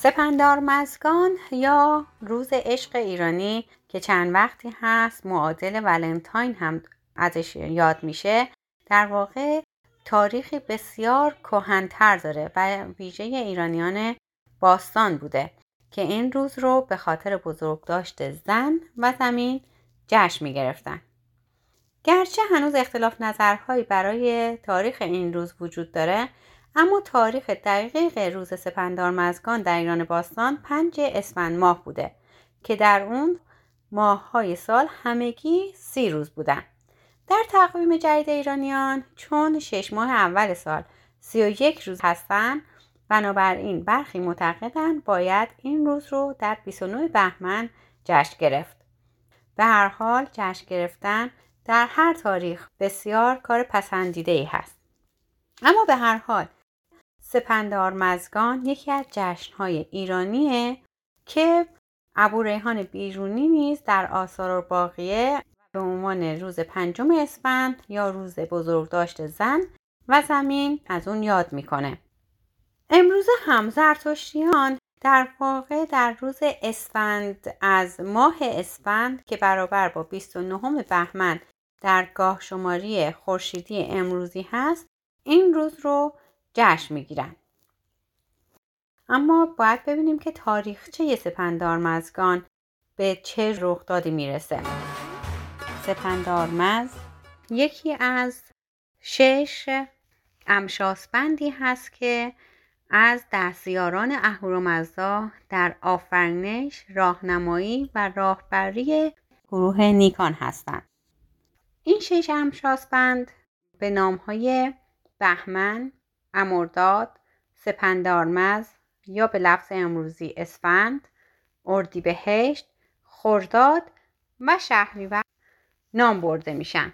سپندار مزگان یا روز عشق ایرانی که چند وقتی هست معادل ولنتاین هم ازش یاد میشه در واقع تاریخی بسیار کهنتر داره و ویژه ایرانیان باستان بوده که این روز رو به خاطر بزرگداشت زن و زمین جشن می گرفتن. گرچه هنوز اختلاف نظرهایی برای تاریخ این روز وجود داره اما تاریخ دقیق روز سپندار مزگان در ایران باستان پنج اسفند ماه بوده که در اون ماه های سال همگی سی روز بودن. در تقویم جدید ایرانیان چون شش ماه اول سال سی و یک روز هستن بنابراین برخی معتقدند باید این روز رو در 29 بهمن جشن گرفت. به هر حال جشن گرفتن در هر تاریخ بسیار کار پسندیده ای هست. اما به هر حال سپندار مزگان یکی از جشنهای ایرانیه که ابو ریحان بیرونی نیز در آثار باقیه به عنوان روز پنجم اسفند یا روز بزرگداشت زن و زمین از اون یاد می‌کنه. امروز هم زرتشتیان در واقع در روز اسفند از ماه اسفند که برابر با 29 بهمن در گاه شماری خورشیدی امروزی هست این روز رو جشن می‌گیرن. اما باید ببینیم که تاریخچه سپندار مزگان به چه رخدادی می‌رسه. سپندارمز یکی از شش امشاسبندی هست که از دستیاران اهورامزدا در آفرینش راهنمایی و راهبری گروه نیکان هستند. این شش امشاسبند به نامهای بهمن امرداد سپندارمز یا به لفظ امروزی اسفند اردیبهشت خرداد و شهریور نام برده میشن.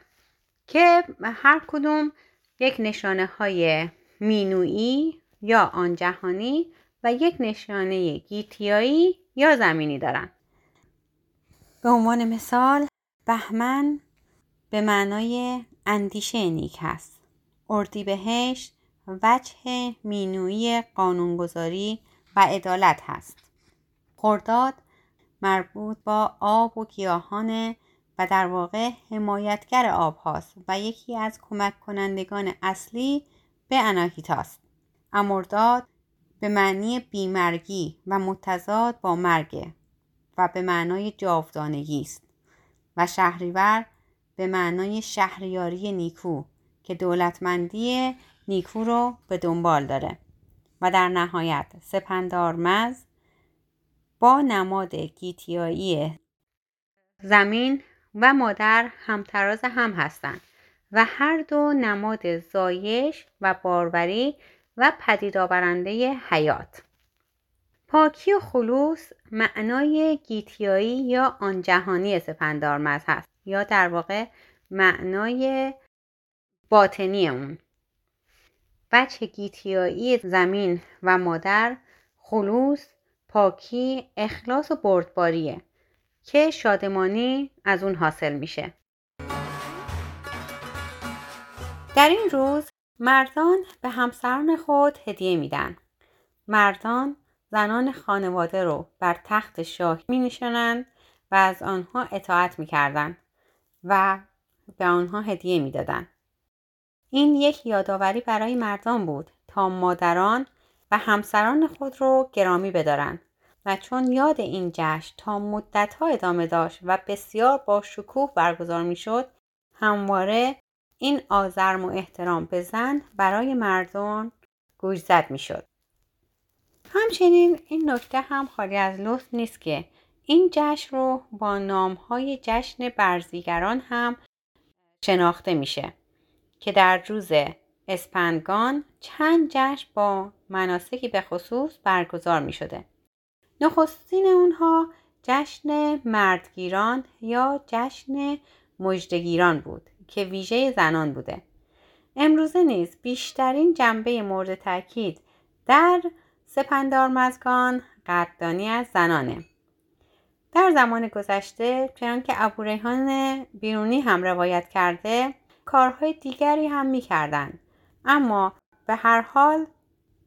که هر کدوم یک نشانه های مینویی یا آن جهانی و یک نشانه گیتیایی یا زمینی دارن. به عنوان مثال بهمن به معنای اندیشه نیک هست. اردیبهشت وجه مینویی قانونگذاری و عدالت هست. خرداد مربوط با آب و گیاهان و در واقع حمایتگر آب هاست و یکی از کمک کنندگان اصلی به اناهیتاست امرداد به معنی بیمرگی و متضاد با مرگ و به معنای جاودانگی است و شهریور به معنای شهریاری نیکو که دولتمندی نیکو رو به دنبال داره و در نهایت سپندارمز با نماد گیتیایی زمین و مادر همتراز هم هستند و هر دو نماد زایش و باروری و پدید آورنده حیات. پاکی و خلوص معنای گیتیایی یا آن جهانی سپندارمز هست یا در واقع معنای باطنی اون. بچه گیتیایی زمین و مادر خلوص پاکی اخلاص و بردباریه که شادمانی از اون حاصل میشه در این روز مردان به همسران خود هدیه میدن مردان زنان خانواده رو بر تخت شاه می نشانند و از آنها اطاعت می کردن و به آنها هدیه می دادن. این یک یادآوری برای مردان بود تا مادران و همسران خود رو گرامی بدارند و چون یاد این جشن تا مدتها ادامه داشت و بسیار با شکوه برگزار می شد همواره این آزرم و احترام به زن برای مردم گوشزد می شد. همچنین این نکته هم خالی از لطف نیست که این جشن رو با نامهای جشن برزیگران هم شناخته میشه که در روز اسپندگان چند جشن با مناسکی به خصوص برگزار می شده. نخستین اونها جشن مردگیران یا جشن مجدگیران بود که ویژه زنان بوده. امروزه نیز بیشترین جنبه مورد تاکید در سپندارمزگان قدردانی از زنانه. در زمان گذشته چنانکه ابوریحان بیرونی هم روایت کرده کارهای دیگری هم می‌کردند اما به هر حال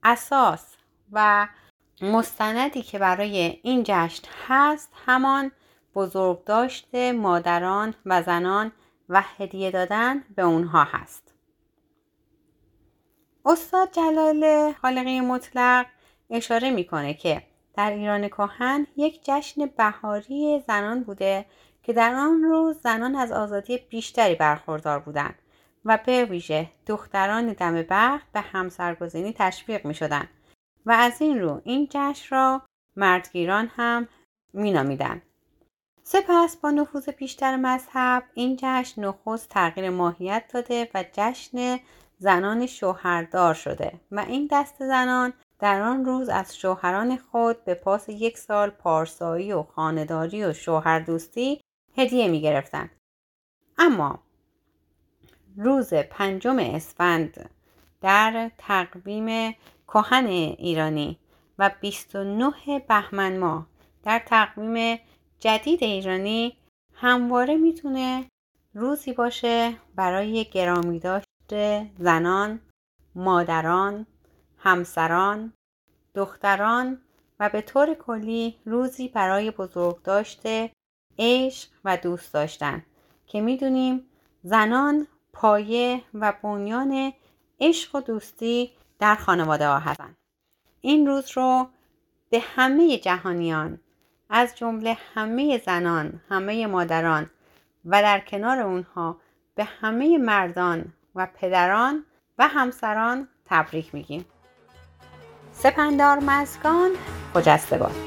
اساس و مستندی که برای این جشن هست همان بزرگ داشته مادران و زنان و هدیه دادن به اونها هست. استاد جلال خالقی مطلق اشاره می‌کنه که در ایران کهن یک جشن بهاری زنان بوده که در آن روز زنان از آزادی بیشتری برخوردار بودند و به ویژه دختران دم بخت به همسرگزینی تشویق می شدن و از این رو این جشن را مردگیران هم می نامیدن. سپس با نفوذ بیشتر مذهب این جشن نخست تغییر ماهیت داده و جشن زنان شوهردار شده و این دست زنان در آن روز از شوهران خود به پاس یک سال پارسایی و خانداری و شوهردوستی هدیه می گرفتن. اما روز پنجم اسفند در تقویم کهن ایرانی و 29 بهمن ماه در تقویم جدید ایرانی همواره می‌تونه روزی باشه برای گرامی داشت زنان، مادران، همسران، دختران و به طور کلی روزی برای بزرگ داشته عشق و دوست داشتن که می‌دونیم زنان پایه و بنیان عشق و دوستی در خانواده ها هستند این روز رو به همه جهانیان از جمله همه زنان همه مادران و در کنار اونها به همه مردان و پدران و همسران تبریک میگیم. سپندار مزگان خجسته باد